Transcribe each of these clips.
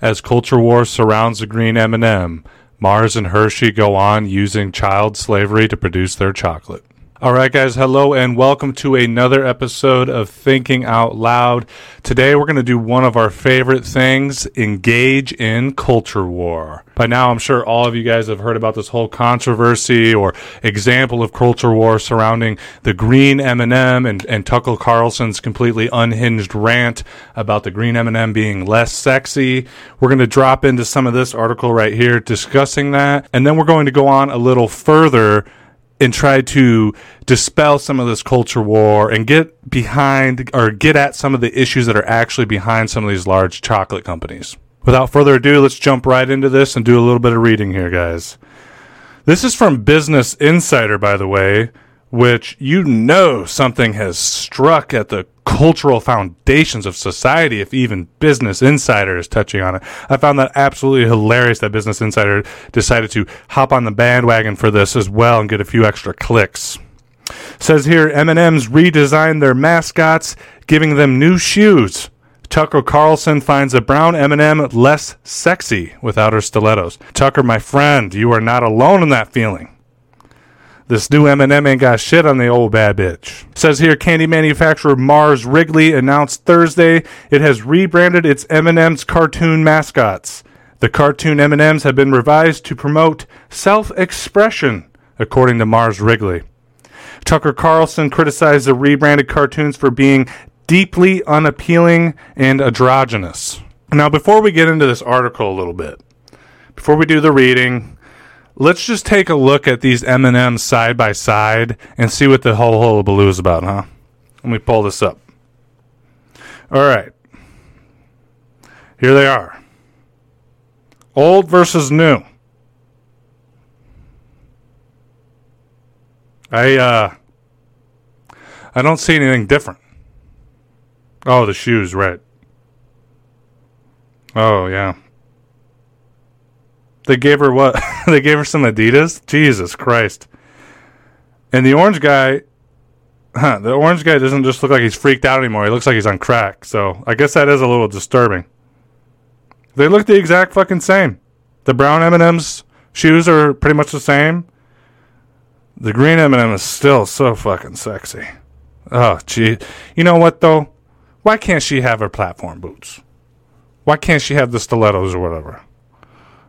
As culture war surrounds the green M&M, Mars and Hershey go on using child slavery to produce their chocolate. All right, guys, hello and welcome to another episode of Thinking Out Loud. Today, we're going to do one of our favorite things engage in culture war. By now, I'm sure all of you guys have heard about this whole controversy or example of culture war surrounding the green M&M and, and Tucker Carlson's completely unhinged rant about the green M&M being less sexy. We're going to drop into some of this article right here discussing that, and then we're going to go on a little further and try to dispel some of this culture war and get behind or get at some of the issues that are actually behind some of these large chocolate companies. Without further ado, let's jump right into this and do a little bit of reading here, guys. This is from Business Insider, by the way, which you know something has struck at the cultural foundations of society if even Business Insider is touching on it. I found that absolutely hilarious that Business Insider decided to hop on the bandwagon for this as well and get a few extra clicks. Says here M&M's redesigned their mascots, giving them new shoes. Tucker Carlson finds a brown M&M less sexy without her stilettos. Tucker, my friend, you are not alone in that feeling. This new M&M ain't got shit on the old bad bitch. Says here, candy manufacturer Mars Wrigley announced Thursday it has rebranded its M&M's cartoon mascots. The cartoon M&Ms have been revised to promote self-expression, according to Mars Wrigley. Tucker Carlson criticized the rebranded cartoons for being deeply unappealing and androgynous. Now, before we get into this article a little bit, before we do the reading, let's just take a look at these M&Ms side by side and see what the whole hullabaloo is about, huh? Let me pull this up. All right. Here they are. Old versus new. I uh I don't see anything different. Oh, the shoes, right. Oh, yeah. They gave her what? they gave her some Adidas? Jesus Christ. And the orange guy, huh, the orange guy doesn't just look like he's freaked out anymore. He looks like he's on crack. So I guess that is a little disturbing. They look the exact fucking same. The brown M&M's shoes are pretty much the same. The green M&M is still so fucking sexy. Oh, gee. You know what, though? Why can't she have her platform boots? Why can't she have the stilettos or whatever?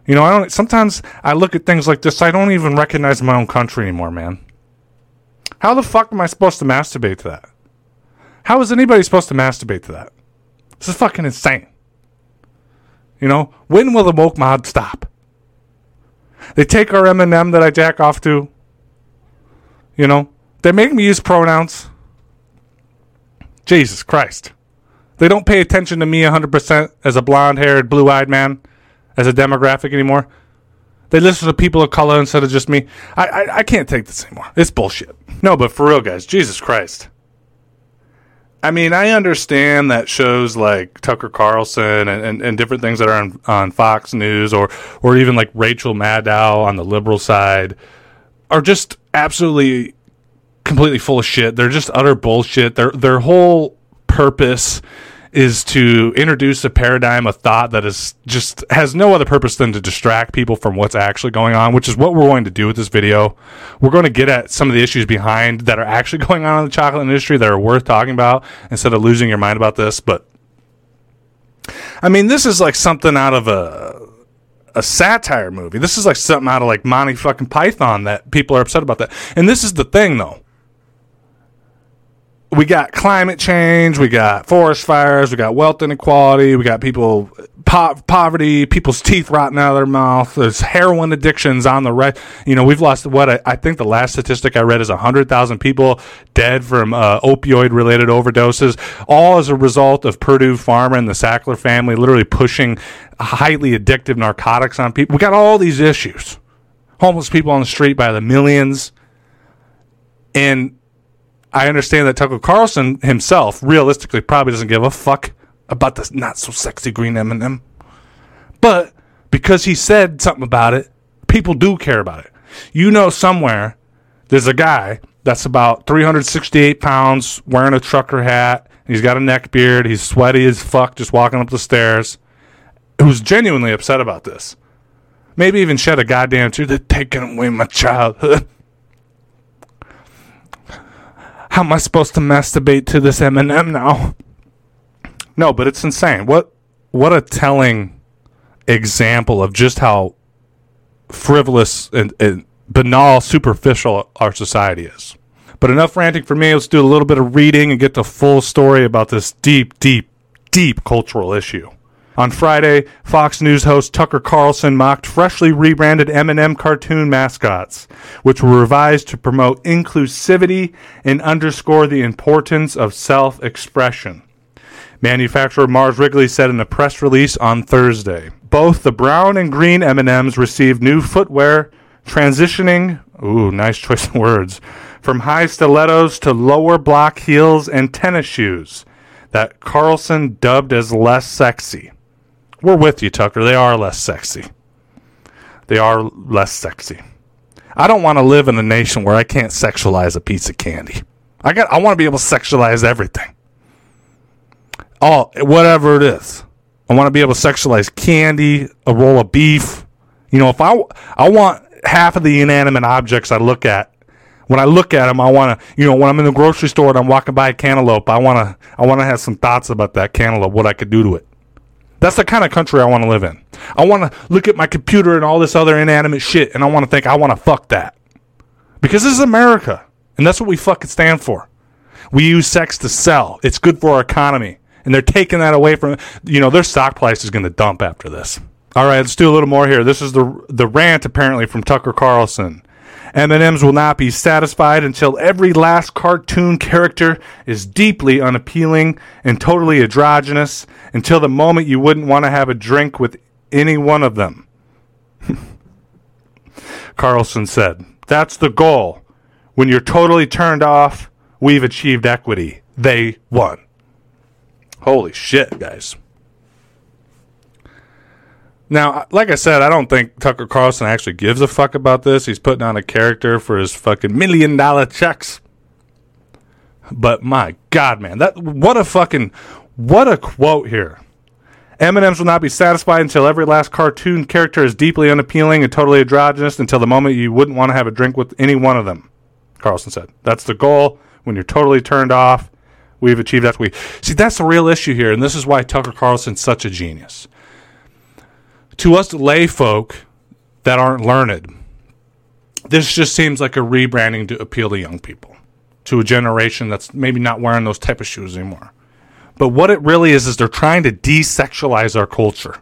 You know, I don't. Sometimes I look at things like this. I don't even recognize my own country anymore, man. How the fuck am I supposed to masturbate to that? How is anybody supposed to masturbate to that? This is fucking insane. You know, when will the woke mod stop? They take our M&M that I jack off to. You know, they make me use pronouns. Jesus Christ. They don't pay attention to me 100% as a blonde haired, blue eyed man as a demographic anymore. They listen to people of color instead of just me. I, I, I can't take this anymore. It's bullshit. No, but for real, guys, Jesus Christ. I mean, I understand that shows like Tucker Carlson and, and, and, different things that are on, on Fox News or, or even like Rachel Maddow on the liberal side are just absolutely completely full of shit. They're just utter bullshit. Their their whole purpose is to introduce a paradigm of thought that is just has no other purpose than to distract people from what's actually going on, which is what we're going to do with this video. We're going to get at some of the issues behind that are actually going on in the chocolate industry that are worth talking about instead of losing your mind about this. But I mean, this is like something out of a a satire movie. This is like something out of like Monty fucking Python that people are upset about that. And this is the thing though we got climate change, we got forest fires, we got wealth inequality, we got people po- poverty, people's teeth rotting out of their mouth. There's heroin addictions on the right. You know, we've lost what I, I think the last statistic I read is hundred thousand people dead from uh, opioid related overdoses, all as a result of Purdue Pharma and the Sackler family literally pushing highly addictive narcotics on people. We got all these issues. Homeless people on the street by the millions. And I understand that Tucker Carlson himself, realistically, probably doesn't give a fuck about this not so sexy green M&M. But because he said something about it, people do care about it. You know, somewhere there's a guy that's about 368 pounds, wearing a trucker hat. He's got a neck beard. He's sweaty as fuck, just walking up the stairs. who's genuinely upset about this. Maybe even shed a goddamn tear. They're taking away my childhood. How am I supposed to masturbate to this M&M now? No, but it's insane. What what a telling example of just how frivolous and, and banal, superficial our society is. But enough ranting for me. Let's do a little bit of reading and get the full story about this deep, deep, deep cultural issue. On Friday, Fox News host Tucker Carlson mocked freshly rebranded M&M cartoon mascots, which were revised to promote inclusivity and underscore the importance of self-expression. Manufacturer Mars Wrigley said in a press release on Thursday. Both the brown and green M&Ms received new footwear, transitioning, ooh, nice choice of words, from high stilettos to lower block heels and tennis shoes that Carlson dubbed as less sexy. We're with you, Tucker. They are less sexy. They are less sexy. I don't want to live in a nation where I can't sexualize a piece of candy. I got I want to be able to sexualize everything. All whatever it is. I want to be able to sexualize candy, a roll of beef. You know, if I I want half of the inanimate objects I look at when I look at them, I want to, you know, when I'm in the grocery store and I'm walking by a cantaloupe, I want to, I want to have some thoughts about that cantaloupe, what I could do to it. That's the kind of country I want to live in. I want to look at my computer and all this other inanimate shit, and I want to think I want to fuck that because this is America, and that's what we fucking stand for. We use sex to sell. It's good for our economy, and they're taking that away from. You know, their stock price is going to dump after this. All right, let's do a little more here. This is the the rant apparently from Tucker Carlson. M&Ms will not be satisfied until every last cartoon character is deeply unappealing and totally androgynous until the moment you wouldn't want to have a drink with any one of them. Carlson said, That's the goal. When you're totally turned off, we've achieved equity. They won. Holy shit, guys. Now, like I said, I don't think Tucker Carlson actually gives a fuck about this. He's putting on a character for his fucking million dollar checks. But my God, man, that what a fucking what a quote here. M&Ms will not be satisfied until every last cartoon character is deeply unappealing and totally androgynous until the moment you wouldn't want to have a drink with any one of them. Carlson said. That's the goal. When you're totally turned off, we've achieved that. We see that's the real issue here, and this is why Tucker Carlson's such a genius to us lay folk that aren't learned, this just seems like a rebranding to appeal to young people, to a generation that's maybe not wearing those type of shoes anymore. But what it really is is they're trying to desexualize our culture.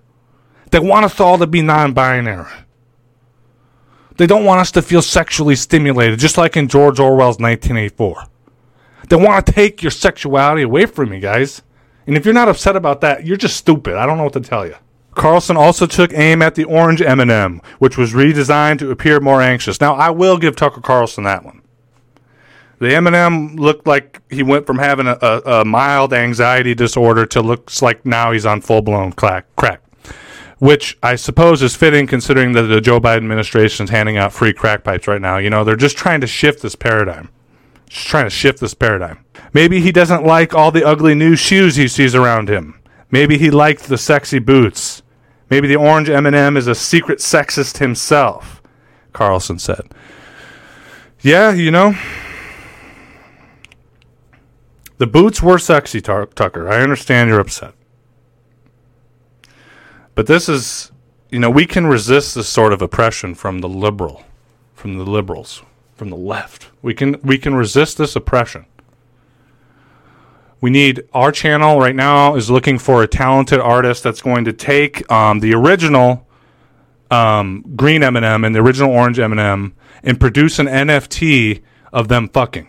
They want us all to be non-binary. They don't want us to feel sexually stimulated, just like in George Orwell's 1984. They want to take your sexuality away from you, guys. And if you're not upset about that, you're just stupid. I don't know what to tell you. Carlson also took aim at the orange M&M, which was redesigned to appear more anxious. Now, I will give Tucker Carlson that one. The M&M looked like he went from having a, a, a mild anxiety disorder to looks like now he's on full blown crack, crack, which I suppose is fitting considering that the Joe Biden administration is handing out free crack pipes right now. You know, they're just trying to shift this paradigm. Just trying to shift this paradigm. Maybe he doesn't like all the ugly new shoes he sees around him. Maybe he liked the sexy boots. Maybe the orange M&M is a secret sexist himself, Carlson said. Yeah, you know, the boots were sexy, Tucker. I understand you're upset. But this is, you know, we can resist this sort of oppression from the liberal, from the liberals, from the left. We can we can resist this oppression. We need our channel right now is looking for a talented artist that's going to take um, the original um, green M&M and the original orange M&M and produce an NFT of them fucking.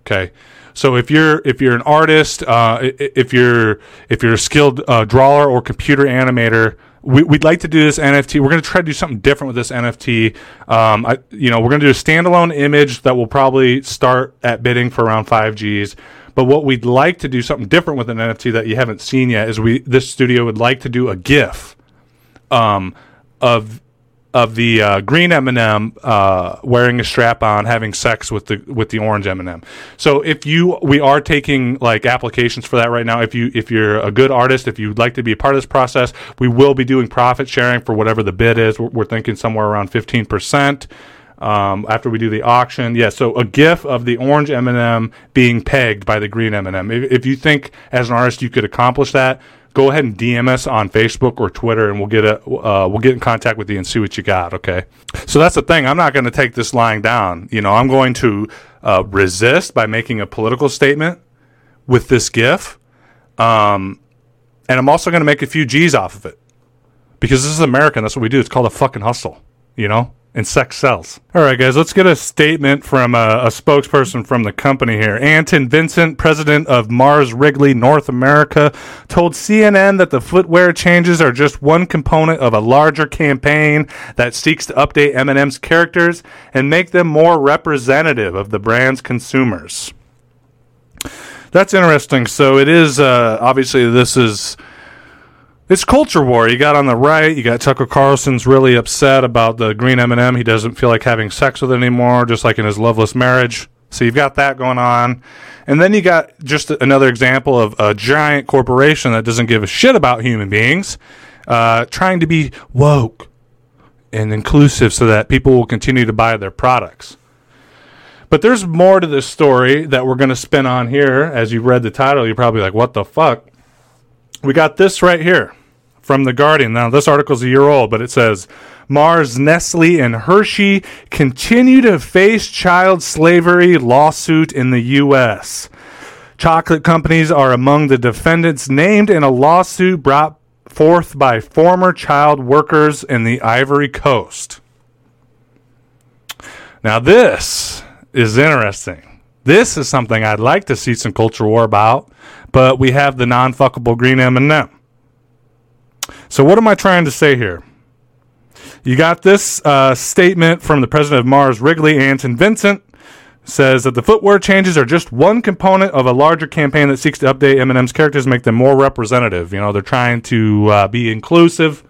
Okay. So if you're if you're an artist, uh, if you're if you're a skilled uh, drawer or computer animator, we, would like to do this NFT. We're going to try to do something different with this NFT. Um, I, you know, we're going to do a standalone image that will probably start at bidding for around five Gs. But what we'd like to do something different with an NFT that you haven't seen yet is we this studio would like to do a GIF um, of of the uh, green M&M uh, wearing a strap on, having sex with the with the orange M&M. So if you, we are taking like applications for that right now. If you if you're a good artist, if you'd like to be a part of this process, we will be doing profit sharing for whatever the bid is. We're, we're thinking somewhere around fifteen percent. Um, after we do the auction, yeah. So a GIF of the orange M&M being pegged by the green M&M. If, if you think as an artist you could accomplish that, go ahead and DM us on Facebook or Twitter, and we'll get a uh, we'll get in contact with you and see what you got. Okay. So that's the thing. I'm not going to take this lying down. You know, I'm going to uh, resist by making a political statement with this GIF, um, and I'm also going to make a few G's off of it because this is American. That's what we do. It's called a fucking hustle. You know and sex sells. All right, guys, let's get a statement from a, a, spokesperson from the company here. Anton Vincent, president of Mars Wrigley North America, told CNN that the footwear changes are just one component of a larger campaign that seeks to update M&M's characters and make them more representative of the brand's consumers. That's interesting. So it is uh, obviously this is it's culture war. You got on the right, you got Tucker Carlson's really upset about the green M&M. He doesn't feel like having sex with it anymore, just like in his loveless marriage. So you've got that going on. And then you got just another example of a giant corporation that doesn't give a shit about human beings, uh, trying to be woke and inclusive so that people will continue to buy their products. But there's more to this story that we're going to spin on here. As you've read the title, you're probably like, what the fuck? We got this right here from The Guardian. Now, this article is a year old, but it says Mars, Nestle, and Hershey continue to face child slavery lawsuit in the U.S. Chocolate companies are among the defendants named in a lawsuit brought forth by former child workers in the Ivory Coast. Now, this is interesting. This is something I'd like to see some culture war about, but we have the non-fuckable green M&M. So, what am I trying to say here? You got this uh, statement from the president of Mars Wrigley, Anton Vincent, says that the footwear changes are just one component of a larger campaign that seeks to update M&M's characters, make them more representative. You know, they're trying to uh, be inclusive,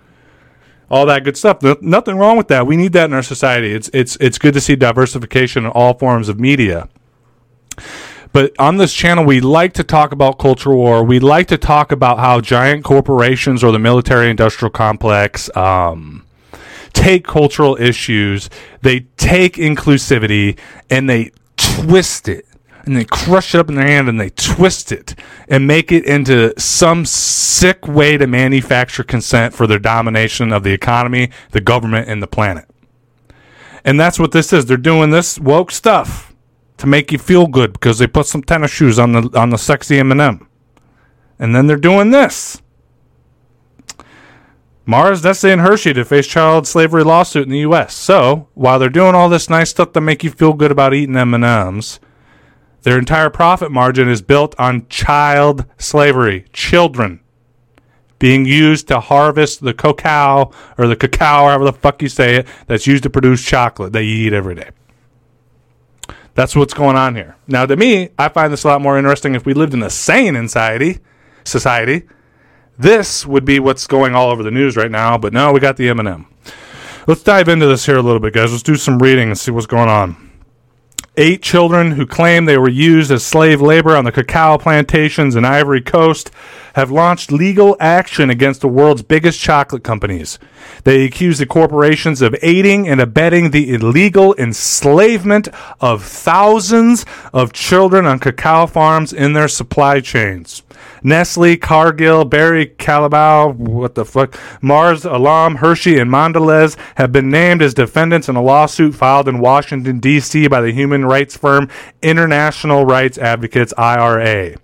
all that good stuff. No, nothing wrong with that. We need that in our society. It's it's it's good to see diversification in all forms of media. But on this channel, we like to talk about culture war. We like to talk about how giant corporations or the military industrial complex um, take cultural issues, they take inclusivity, and they twist it. And they crush it up in their hand and they twist it and make it into some sick way to manufacture consent for their domination of the economy, the government, and the planet. And that's what this is. They're doing this woke stuff to make you feel good because they put some tennis shoes on the on the sexy M&M. And then they're doing this. Mars, Nestle, and Hershey to face child slavery lawsuit in the U.S. So while they're doing all this nice stuff to make you feel good about eating M&Ms, their entire profit margin is built on child slavery, children being used to harvest the cacao or the cacao, however the fuck you say it, that's used to produce chocolate that you eat every day. That's what's going on here. Now, to me, I find this a lot more interesting if we lived in a sane society. Society, this would be what's going all over the news right now. But no, we got the M&M. Let's dive into this here a little bit, guys. Let's do some reading and see what's going on. Eight children who claim they were used as slave labor on the cacao plantations in Ivory Coast have launched legal action against the world's biggest chocolate companies. They accuse the corporations of aiding and abetting the illegal enslavement of thousands of children on cacao farms in their supply chains. Nestle, Cargill, Barry Callebaut, what the fuck, Mars, Olam, Hershey, and Mondelez have been named as defendants in a lawsuit filed in Washington, D.C. by the human rights firm International Rights Advocates, IRA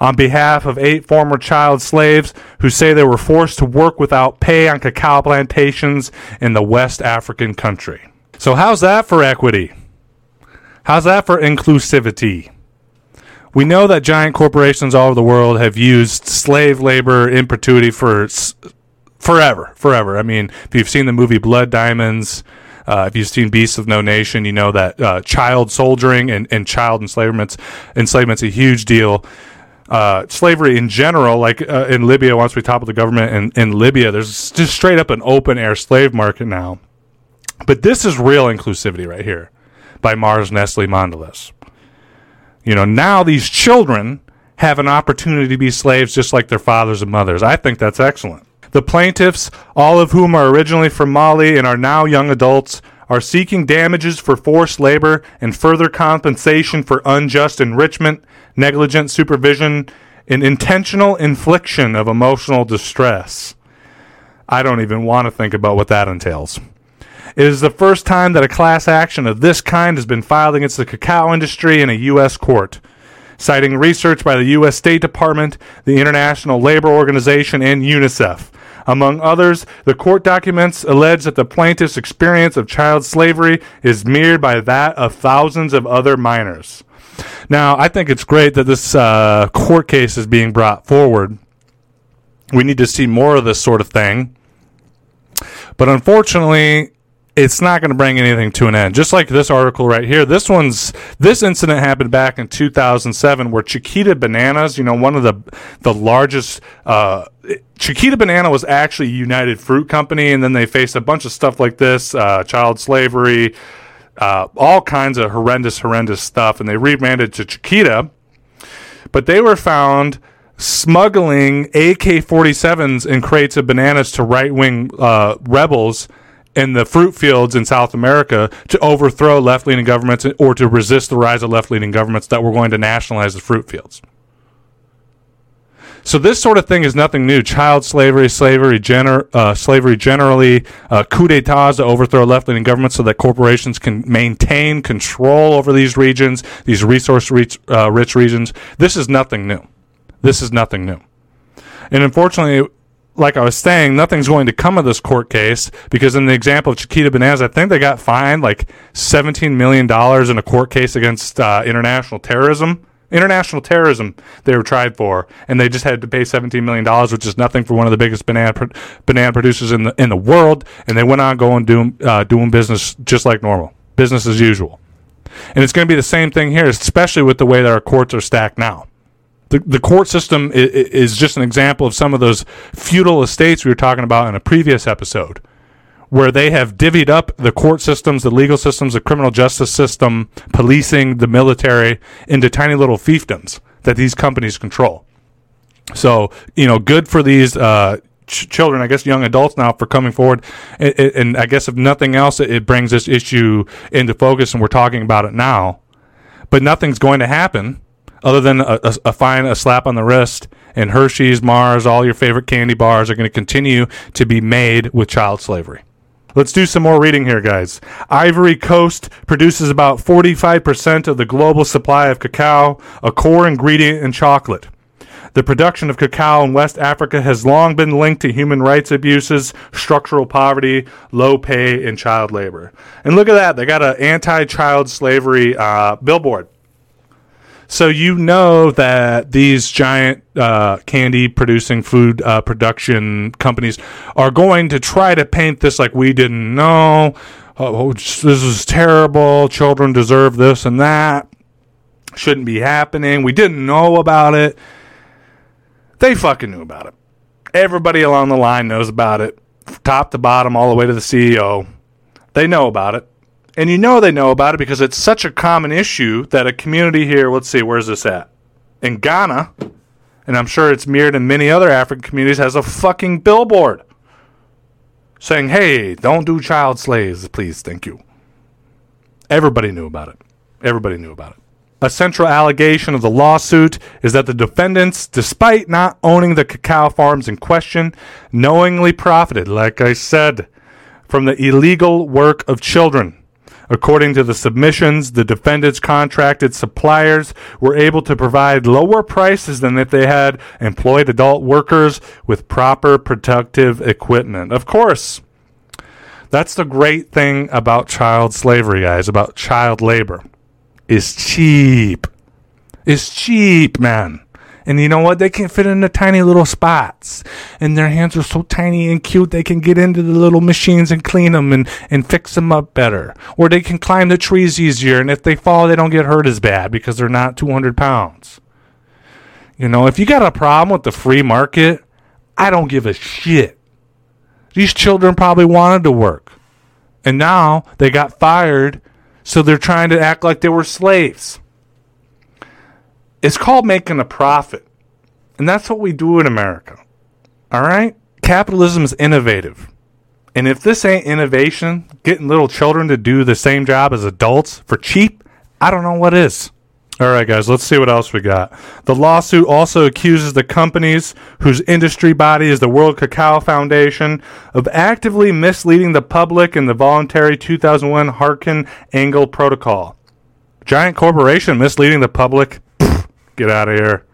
on behalf of eight former child slaves who say they were forced to work without pay on cacao plantations in the West African country. So, how's that for equity? How's that for inclusivity? We know that giant corporations all over the world have used slave labor in perpetuity for s- forever, forever. I mean, if you've seen the movie Blood Diamonds, uh, if you've seen Beasts of No Nation, you know that uh, child soldiering and, and child enslavement's enslavement's a huge deal. uh, slavery in general, like uh, in Libya, once we toppled the government in, in Libya, there's just straight up an open air slave market now. But this is real inclusivity right here by Mars Nestle Mondelez. You know, now these children have an opportunity to be slaves just like their fathers and mothers. I think that's excellent. The plaintiffs, all of whom are originally from Mali and are now young adults, are seeking damages for forced labor and further compensation for unjust enrichment, negligent supervision, and intentional infliction of emotional distress. I don't even want to think about what that entails. It is the first time that a class action of this kind has been filed against the cacao industry in a U.S. court. Citing research by the U.S. State Department, the International Labor Organization, and UNICEF. Among others, the court documents allege that the plaintiff's experience of child slavery is mirrored by that of thousands of other minors. Now, I think it's great that this uh, court case is being brought forward. We need to see more of this sort of thing. But unfortunately, it's not going to bring anything to an end. Just like this article right here, this one's this incident happened back in 2007, where Chiquita Bananas, you know, one of the the largest. Uh, Chiquita Banana was actually United Fruit Company, and then they faced a bunch of stuff like this, uh, child slavery, uh, all kinds of horrendous, horrendous stuff, and they rebranded to Chiquita. But they were found smuggling AK 47s in crates of bananas to right wing uh, rebels in the fruit fields in South America to overthrow left leaning governments or to resist the rise of left leaning governments that were going to nationalize the fruit fields. So this sort of thing is nothing new. Child slavery, slavery, gener- uh, slavery generally, uh, coup d'états to overthrow left-leaning governments so that corporations can maintain control over these regions, these resource-rich uh, rich regions. This is nothing new. This is nothing new. And unfortunately, like I was saying, nothing's going to come of this court case because in the example of Chiquita Bananas, I think they got fined like $17 million in a court case against uh, international terrorism. International terrorism they were tried for, and they just had to pay $17 million, which is nothing for one of the biggest banana pro- banana producers in the in the world. And they went on going doing uh, doing business just like normal, business as usual. And it's going to be the same thing here, especially with the way that our courts are stacked now the, the court system is, is just an example of some of those feudal estates we were talking about in a previous episode where they have divvied up the court systems, the legal systems, the criminal justice system, policing, the military into tiny little fiefdoms that these companies control. So, you know, good for these uh, ch- children, I guess young adults now, for coming forward. And, and I guess if nothing else, it brings this issue into focus and we're talking about it now. But nothing's going to happen other than a, a, a, fine, a slap on the wrist, and Hershey's, Mars, all your favorite candy bars are going to continue to be made with child slavery. Let's do some more reading here, guys. Ivory Coast produces about 45% of the global supply of cacao, a core ingredient in chocolate. The production of cacao in West Africa has long been linked to human rights abuses, structural poverty, low pay, and child labor. And look at that, they got an anti child slavery uh, billboard so you know that these giant uh, candy producing food uh, production companies are going to try to paint this like we didn't know. Oh, this is terrible. Children deserve this and that. Shouldn't be happening. We didn't know about it. They fucking knew about it. Everybody along the line knows about it, top to bottom, all the way to the CEO. They know about it. And you know they know about it because it's such a common issue that a community here, let's see, where's this at? In Ghana, and I'm sure it's mirrored in many other African communities, has a fucking billboard saying, hey, don't do child slaves, please, thank you. Everybody knew about it. Everybody knew about it. A central allegation of the lawsuit is that the defendants, despite not owning the cacao farms in question, knowingly profited, like I said, from the illegal work of children. According to the submissions, the defendants' contracted suppliers were able to provide lower prices than if they had employed adult workers with proper protective equipment. Of course, that's the great thing about child slavery, guys, about child labor. It's cheap. It's cheap, man. And you know what? They can fit in the tiny little spots. And their hands are so tiny and cute, they can get into the little machines and clean them and, and fix them up better. Or they can climb the trees easier. And if they fall, they don't get hurt as bad because they're not 200 pounds. You know, if you got a problem with the free market, I don't give a shit. These children probably wanted to work. And now they got fired, so they're trying to act like they were slaves. It's called making a profit. And that's what we do in America. All right? Capitalism is innovative. And if this ain't innovation, getting little children to do the same job as adults for cheap, I don't know what is. All right, guys, let's see what else we got. The lawsuit also accuses the companies whose industry body is the World Cacao Foundation of actively misleading the public in the voluntary 2001 Harkin Engel Protocol. Giant corporation misleading the public? Get out of here.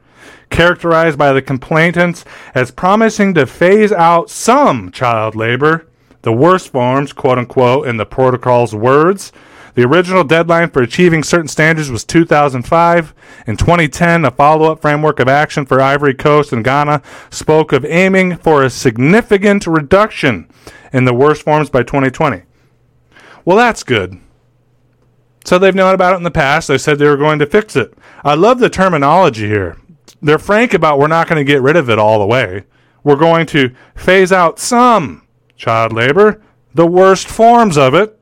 Characterized by the complainants as promising to phase out some child labor, the worst forms, quote unquote, in the protocol's words the original deadline for achieving certain standards was 2005. In 2010, a follow up framework of action for Ivory Coast and Ghana spoke of aiming for a significant reduction in the worst forms by 2020. Well, that's good. So they've known about it in the past. They said they were going to fix it. I love the terminology here. They're frank about we're not going to get rid of it all the way. We're going to phase out some child labor, the worst forms of it,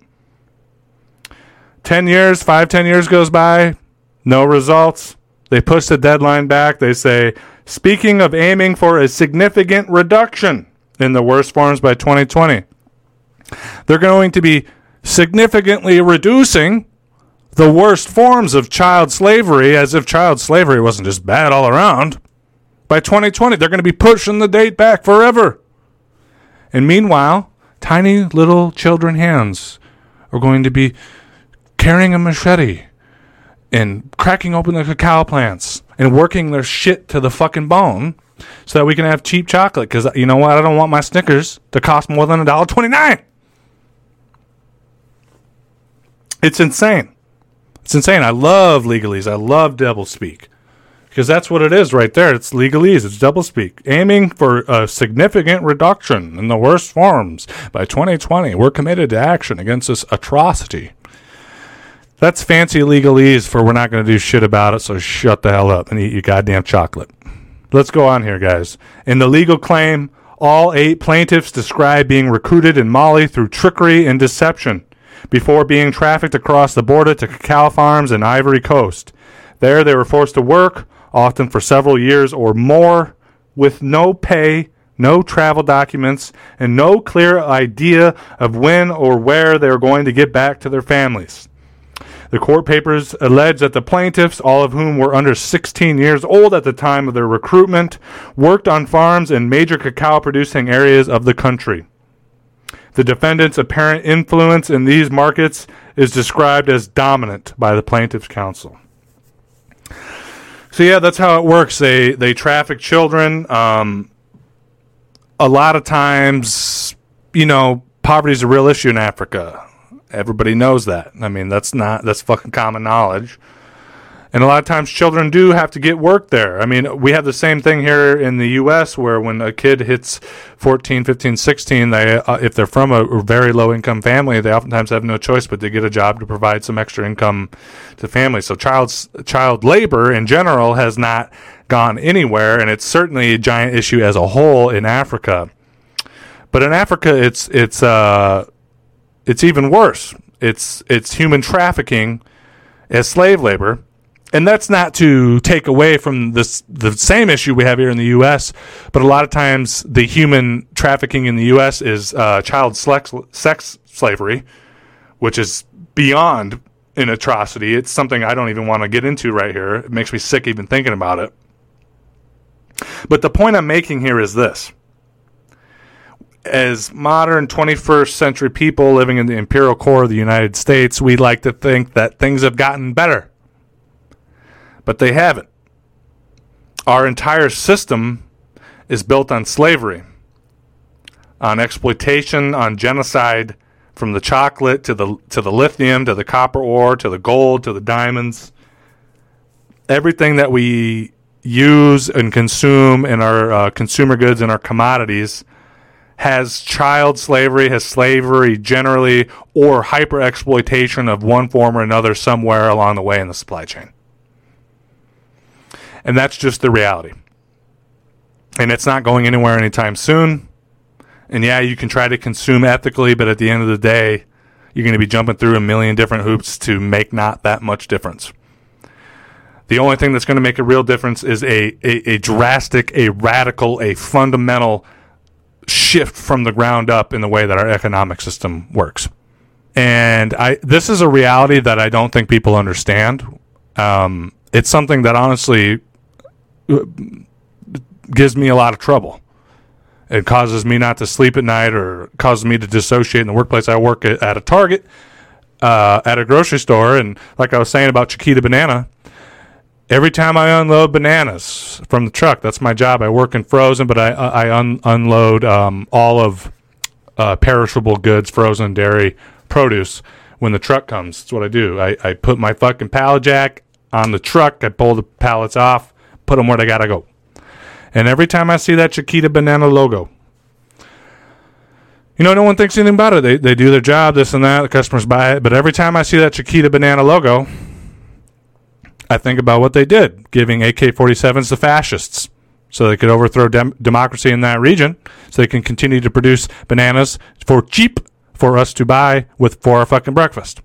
10 years, five, 10 years goes by, no results. They push the deadline back. They say, speaking of aiming for a significant reduction in the worst forms by 2020, they're going to be significantly reducing the worst forms of child slavery as if child slavery wasn't just bad all around. By 2020, they're going to be pushing the date back forever. And meanwhile, tiny little children hands are going to be carrying a machete and cracking open the cacao plants and working their shit to the fucking bone so that we can have cheap chocolate. Because you know what? I don't want my Snickers to cost more than a dollar twenty nine. It's insane. It's insane. I love legalese. I love double speak because that's what it is right there. It's legalese. It's double speak, aiming for a significant reduction in the worst forms by 2020. We're committed to action against this atrocity. That's fancy legalese for we're not going to do shit about it, so shut the hell up and eat your goddamn chocolate. Let's go on here, guys. In the legal claim, all eight plaintiffs describe being recruited in Mali through trickery and deception before being trafficked across the border to cacao farms in Ivory Coast. There, they were forced to work, often for several years or more, with no pay, no travel documents, and no clear idea of when or where they were going to get back to their families. The court papers allege that the plaintiffs, all of whom were under 16 years old at the time of their recruitment, worked on farms in major cacao producing areas of the country. The defendant's apparent influence in these markets is described as dominant by the plaintiff's counsel. So yeah, that's how it works. They they traffic children. Um, a lot of times, you know, poverty is a real issue in Africa. Everybody knows that. I mean, that's not that's fucking common knowledge. And a lot of times children do have to get work there. I mean, we have the same thing here in the US where when a kid hits 14, 15, 16, they uh, if they're from a very low income family, they oftentimes have no choice but to get a job to provide some extra income to family. So child child labor in general has not gone anywhere and it's certainly a giant issue as a whole in Africa. But in Africa, it's it's uh, it's even worse. It's it's human trafficking as slave labor. And that's not to take away from this the same issue we have here in the U.S., but a lot of times the human trafficking in the U.S. is uh, child sex, sex slavery, which is beyond an atrocity. It's something I don't even want to get into right here. It makes me sick even thinking about it. But the point I'm making here is this as modern 21st century people living in the imperial core of the United States, we like to think that things have gotten better. But they haven't. Our entire system is built on slavery, on exploitation, on genocide, from the chocolate to the to the lithium to the copper ore to the gold to the diamonds. Everything that we use and consume in our uh, consumer goods and our commodities has child slavery, has slavery generally, or hyper exploitation of one form or another somewhere along the way in the supply chain. And that's just the reality. And it's not going anywhere anytime soon. And yeah, you can try to consume ethically, but at the end of the day, you're going to be jumping through a million different hoops to make not that much difference. The only thing that's going to make a real difference is a, a, a drastic, a radical, a fundamental shift from the ground up in the way that our economic system works. And I this is a reality that I don't think people understand. Um, it's something that honestly gives me a lot of trouble. It causes me not to sleep at night or causes me to dissociate in the workplace. I work at, at a Target, uh, at a grocery store, and like I was saying about Chiquita Banana, every time I unload bananas from the truck, that's my job. I work in frozen, but I I un- unload um, all of uh, perishable goods, frozen dairy, produce when the truck comes. That's what I do. I, I put my fucking pallet jack on the truck. I pull the pallets off, put them where they gotta go. And every time I see that Chiquita Banana logo, you know, no one thinks anything about it. They, they do their job, this and that. The customers buy it. But every time I see that Chiquita Banana logo, I think about what they did, giving AK 47s to fascists so they could overthrow dem- democracy in that region, so they can continue to produce bananas for cheap for us to buy with for our fucking breakfast.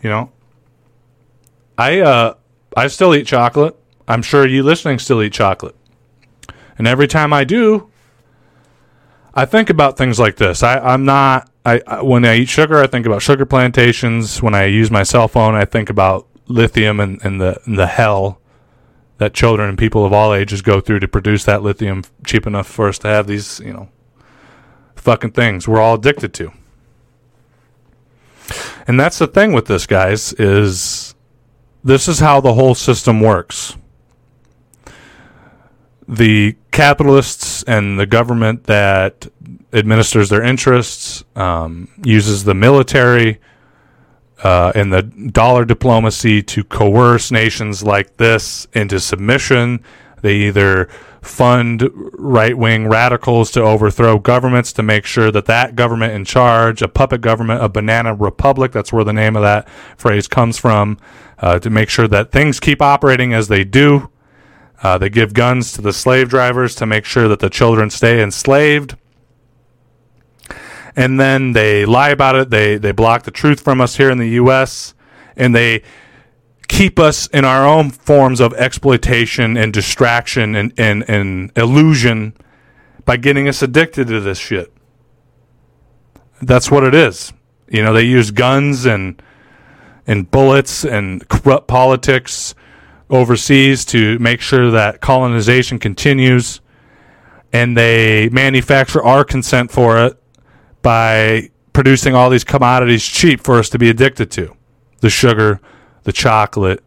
You know, I uh, I still eat chocolate. I'm sure you listening still eat chocolate. And every time I do, I think about things like this. I, I'm not. I, I when I eat sugar, I think about sugar plantations. When I use my cell phone, I think about lithium and, and the and the hell that children and people of all ages go through to produce that lithium cheap enough for us to have these, you know, fucking things we're all addicted to. And that's the thing with this, guys, is this is how the whole system works the capitalists and the government that administers their interests um, uses the military uh, and the dollar diplomacy to coerce nations like this into submission. They either fund right wing radicals to overthrow governments to make sure that that government in charge, a puppet government, a banana republic, that's where the name of that phrase comes from, uh, to make sure that things keep operating as they do uh, they give guns to the slave drivers to make sure that the children stay enslaved. And then they lie about it. They, they block the truth from us here in the U.S. And they keep us in our own forms of exploitation and distraction and, and, and illusion by getting us addicted to this shit. That's what it is. You know, they use guns and and bullets and corrupt politics overseas to make sure that colonization continues, and they manufacture our consent for it by producing all these commodities cheap for us to be addicted to the sugar, the chocolate,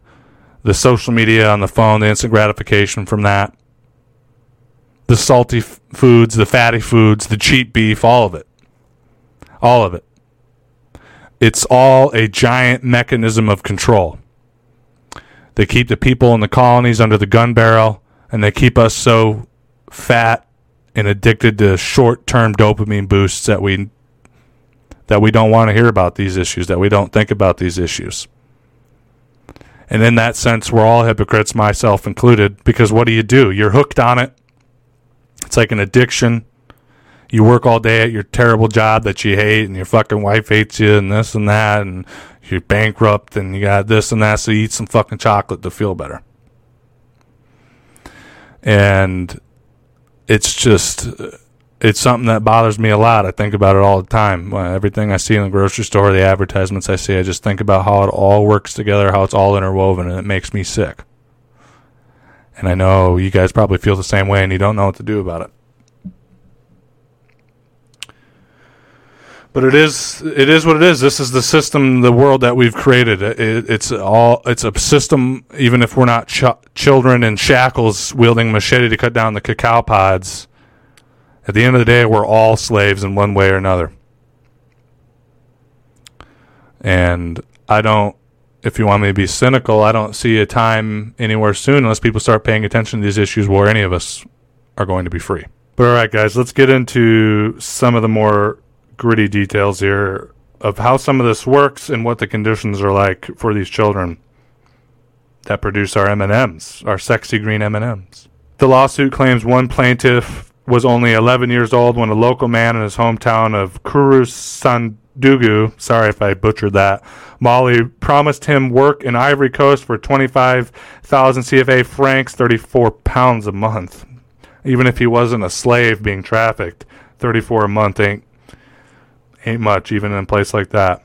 the social media on the phone, the instant gratification from that, the salty f- foods, the fatty foods, the cheap beef, all of it. All of it. It's all a giant mechanism of control. They keep the people in the colonies under the gun barrel, and they keep us so fat and addicted to short-term dopamine boosts that we that we don't want to hear about these issues, that we don't think about these issues. And in that sense, we're all hypocrites, myself included, because what do you do? You're hooked on it. It's like an addiction. You work all day at your terrible job that you hate, and your fucking wife hates you, and this and that, and you're bankrupt and you got this and that, so you eat some fucking chocolate to feel better. And it's just, it's something that bothers me a lot. I think about it all the time. Everything I see in the grocery store, the advertisements I see, I just think about how it all works together, how it's all interwoven, and it makes me sick. And I know you guys probably feel the same way and you don't know what to do about it. But it is it is what it is. This is the system, the world that we've created. It, it's all it's a system. Even if we're not ch- children in shackles wielding machete to cut down the cacao pods, at the end of the day, we're all slaves in one way or another. And I don't. If you want me to be cynical, I don't see a time anywhere soon unless people start paying attention to these issues where any of us are going to be free. But all right, guys, let's get into some of the more gritty details here of how some of this works and what the conditions are like for these children that produce our M&Ms, our sexy green M&Ms. The lawsuit claims one plaintiff was only 11 years old when a local man in his hometown of Kurusandugu, sorry if I butchered that, Mali, promised him work in Ivory Coast for 25,000 CFA francs, 34 pounds a month. Even if he wasn't a slave being trafficked, 34 a month ain't ain't much even in a place like that.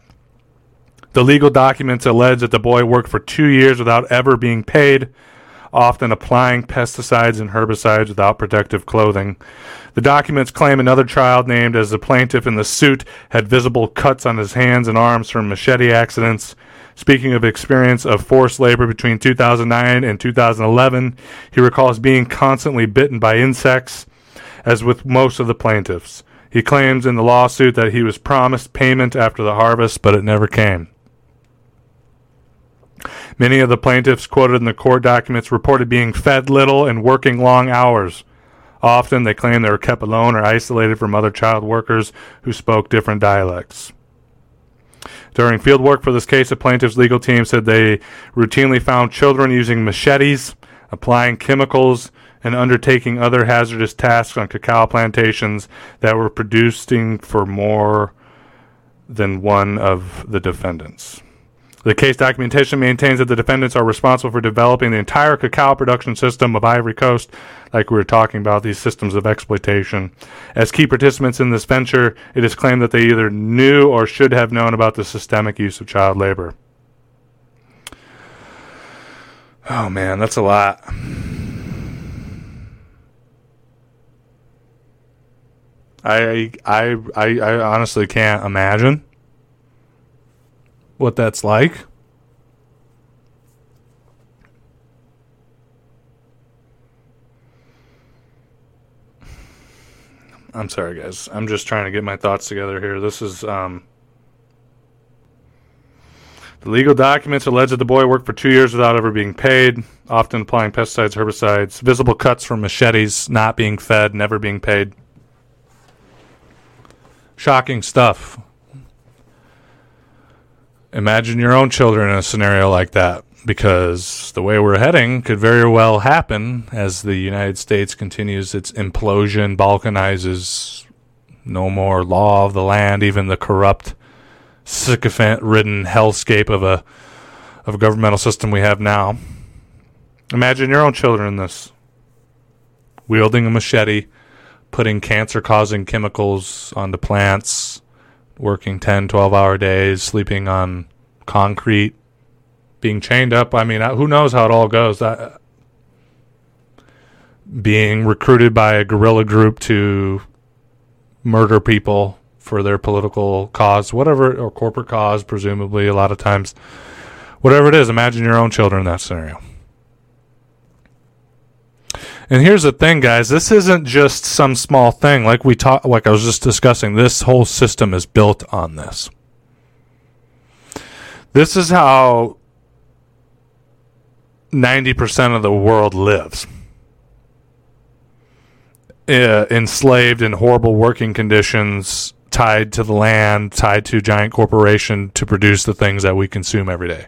The legal documents allege that the boy worked for 2 years without ever being paid often applying pesticides and herbicides without protective clothing. The documents claim another child named as the plaintiff in the suit had visible cuts on his hands and arms from machete accidents. Speaking of experience of forced labor between 2009 and 2011, he recalls being constantly bitten by insects, as with most of the plaintiffs. He claims in the lawsuit that he was promised payment after the harvest, but it never came. Many of the plaintiffs quoted in the court documents reported being fed little and working long hours. Often they claimed they were kept alone or isolated from other child workers who spoke different dialects. During field work for this case, the plaintiff's legal team said they routinely found children using machetes, applying chemicals, and undertaking other hazardous tasks on cacao plantations that were producing for more than one of the defendants. The case documentation maintains that the defendants are responsible for developing the entire cacao production system of Ivory Coast, like we were talking about, these systems of exploitation. As key participants in this venture, it is claimed that they either knew or should have known about the systemic use of child labor. Oh man, that's a lot. I I I, I honestly can't imagine what that's like. I'm sorry, guys. I'm just trying to get my thoughts together here. This is um, the legal documents allege that the boy worked for two years without ever being paid, often applying pesticides, herbicides, visible cuts from machetes, not being fed, never being paid. Shocking stuff. Imagine your own children in a scenario like that because the way we're heading could very well happen as the United States continues its implosion, balkanizes, no more law of the land, even the corrupt, sycophant-ridden hellscape of a of a governmental system we have now. Imagine your own children in this, wielding a machete, putting cancer-causing chemicals onto plants, working 10, 12-hour days, sleeping on concrete being chained up. I mean, who knows how it all goes? Uh, being recruited by a guerrilla group to murder people for their political cause, whatever, or corporate cause, presumably, a lot of times. Whatever it is, imagine your own children in that scenario. And here's the thing, guys. This isn't just some small thing. Like we talked, like I was just discussing, this whole system is built on this. This is how 90% of the world lives. Uh, enslaved in horrible working conditions, tied to the land, tied to giant corporation to produce the things that we consume every day.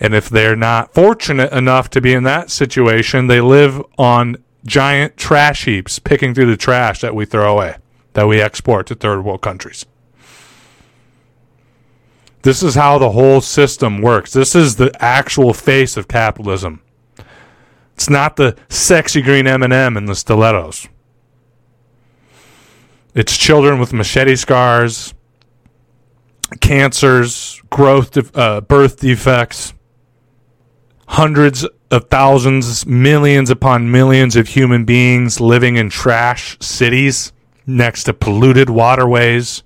And if they're not fortunate enough to be in that situation, they live on giant trash heaps, picking through the trash that we throw away, that we export to third world countries. This is how the whole system works. This is the actual face of capitalism. It's not the sexy green M&M and the stilettos. It's children with machete scars, cancers, growth, de- uh, birth defects, hundreds of thousands, millions upon millions of human beings living in trash cities next to polluted waterways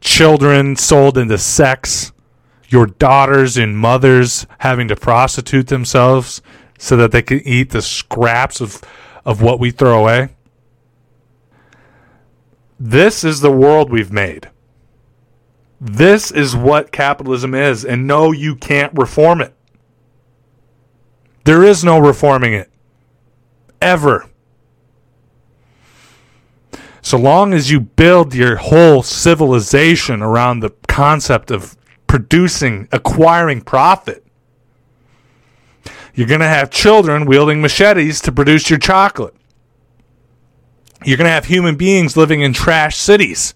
children sold into sex, your daughters and mothers having to prostitute themselves so that they can eat the scraps of, of what we throw away. This is the world we've made. This is what capitalism is, and no, you can't reform it. There is no reforming it. Ever so long as you build your whole civilization around the concept of producing, acquiring profit, You're going to have children wielding machetes to produce your chocolate. You're going to have human beings living in trash cities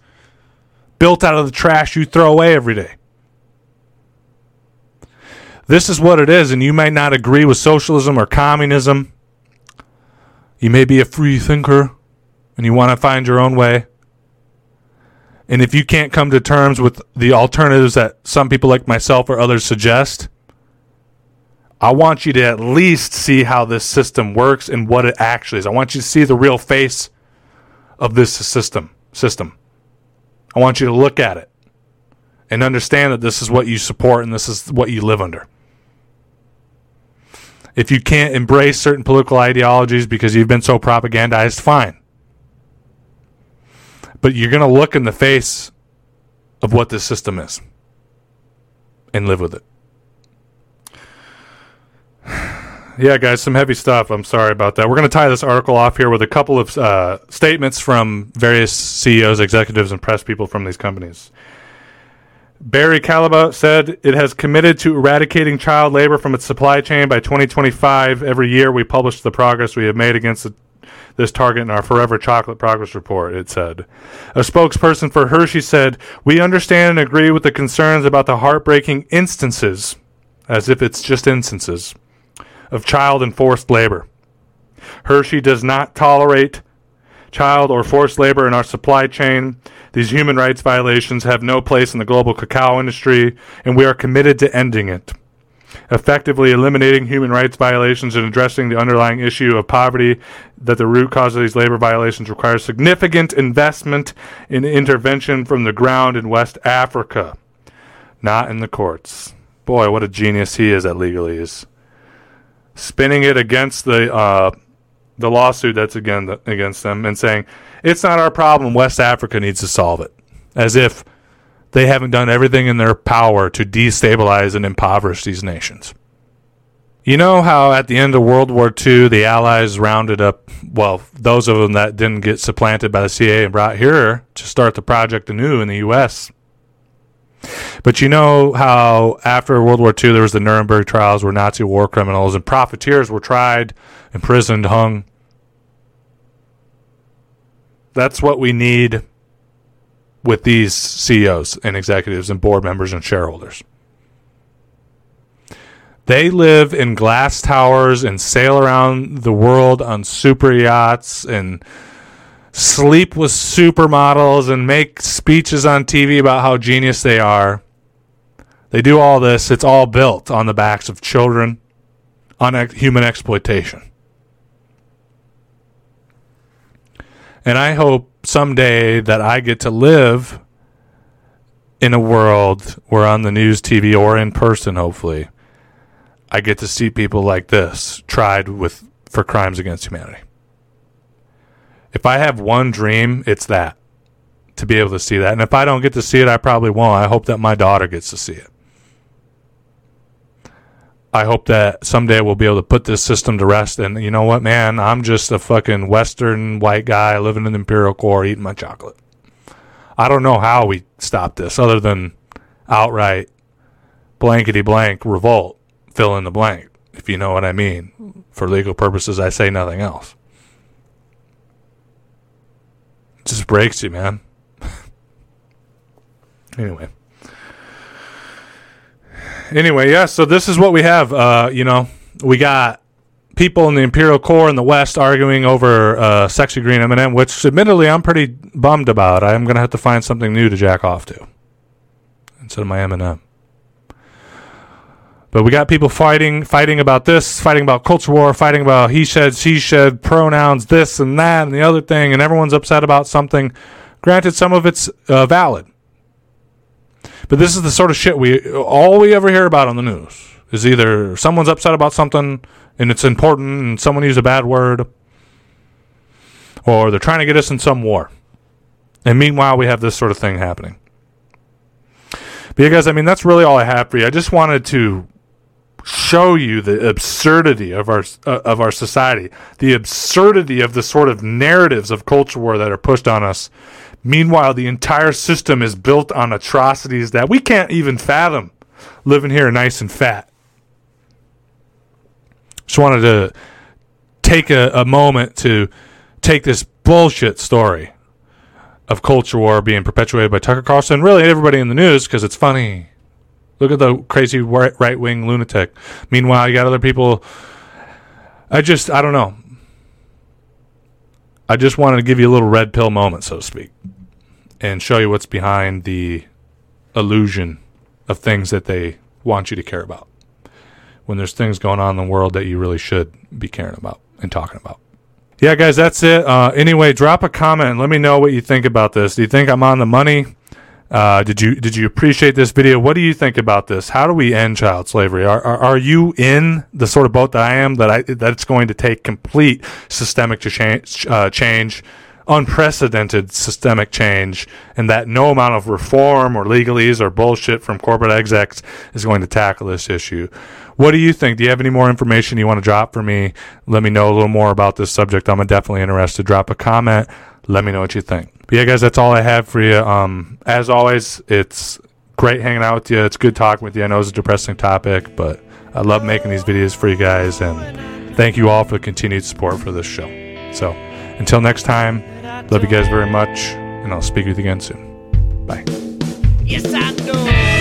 built out of the trash you throw away every day. This is what it is, and you might not agree with socialism or communism. You may be a free thinker and you want to find your own way. And if you can't come to terms with the alternatives that some people like myself or others suggest, I want you to at least see how this system works and what it actually is. I want you to see the real face of this system. System. I want you to look at it and understand that this is what you support and this is what you live under. If you can't embrace certain political ideologies because you've been so propagandized, fine. But you're going to look in the face of what this system is and live with it. Yeah, guys, some heavy stuff. I'm sorry about that. We're going to tie this article off here with a couple of uh, statements from various CEOs, executives, and press people from these companies. Barry Callebaut said it has committed to eradicating child labor from its supply chain by 2025. Every year we publish the progress we have made against the, this target in our Forever Chocolate Progress Report, it said. A spokesperson for Hershey said, We understand and agree with the concerns about the heartbreaking instances, as if it's just instances, of child and forced labor. Hershey does not tolerate child or forced labor in our supply chain. These human rights violations have no place in the global cacao industry, and we are committed to ending it. Effectively eliminating human rights violations and addressing the underlying issue of poverty that the root cause of these labor violations requires significant investment in intervention from the ground in West Africa, not in the courts. Boy, what a genius he is at legalese. Spinning it against the uh, the lawsuit that's again against them and saying it's not our problem. West Africa needs to solve it, as if they haven't done everything in their power to destabilize and impoverish these nations. You know how at the end of World War II, the Allies rounded up, well, those of them that didn't get supplanted by the CIA and brought here to start the project anew in the U.S. But you know how after World War II, there was the Nuremberg trials where Nazi war criminals and profiteers were tried, imprisoned, hung. That's what we need with these CEOs and executives and board members and shareholders. They live in glass towers and sail around the world on super yachts and sleep with supermodels and make speeches on TV about how genius they are. They do all this. It's all built on the backs of children, on human exploitation. And I hope someday that I get to live in a world where on the news, TV, or in person, hopefully, I get to see people like this tried with for crimes against humanity. If I have one dream, it's that to be able to see that. And if I don't get to see it, I probably won't. I hope that my daughter gets to see it. I hope that someday we'll be able to put this system to rest. And you know what, man? I'm just a fucking Western white guy living in the Imperial Core eating my chocolate. I don't know how we stop this other than outright blankety blank revolt, fill in the blank, if you know what I mean. For legal purposes, I say nothing else. It just breaks you, man. anyway anyway, yeah. So this is what we have. Uh, you know, we got people in the Imperial Core in the West arguing over uh, sexy green M&M, which admittedly I'm pretty bummed about. I'm gonna have to find something new to jack off to instead of my M&M. But we got people fighting, fighting about this, fighting about culture war, fighting about he said, she said, pronouns, this and that, and the other thing, and everyone's upset about something. Granted, some of it's uh, valid. But this is the sort of shit we all we ever hear about on the news is either someone's upset about something and it's important and someone used a bad word or they're trying to get us in some war. And meanwhile, we have this sort of thing happening. But yeah, guys, I mean, that's really all I have for you. I just wanted to show you the absurdity of our uh, of our society, the absurdity of the sort of narratives of culture war that are pushed on us Meanwhile, the entire system is built on atrocities that we can't even fathom living here nice and fat. Just wanted to take a, a moment to take this bullshit story of culture war being perpetuated by Tucker Carlson, really everybody in the news, because it's funny. Look at the crazy right wing lunatic. Meanwhile, you got other people. I just, I don't know. I just wanted to give you a little red pill moment, so to speak, and show you what's behind the illusion of things that they want you to care about. When there's things going on in the world that you really should be caring about and talking about. Yeah, guys, that's it. Uh, anyway, drop a comment and let me know what you think about this. Do you think I'm on the money? Uh, did you did you appreciate this video? What do you think about this? How do we end child slavery? Are, are, are you in the sort of boat that I am that I that it's going to take complete systemic change, uh, change, unprecedented systemic change, and that no amount of reform or legalese or bullshit from corporate execs is going to tackle this issue? What do you think? Do you have any more information you want to drop for me? Let me know a little more about this subject. I'm definitely interested. Drop a comment. Let me know what you think. But yeah, guys, that's all I have for you. Um, as always, it's great hanging out with you. It's good talking with you. I know it's a depressing topic, but I love making these videos for you guys. And thank you all for the continued support for this show. So until next time, love you guys very much, and I'll speak with you again soon. Bye. Yes.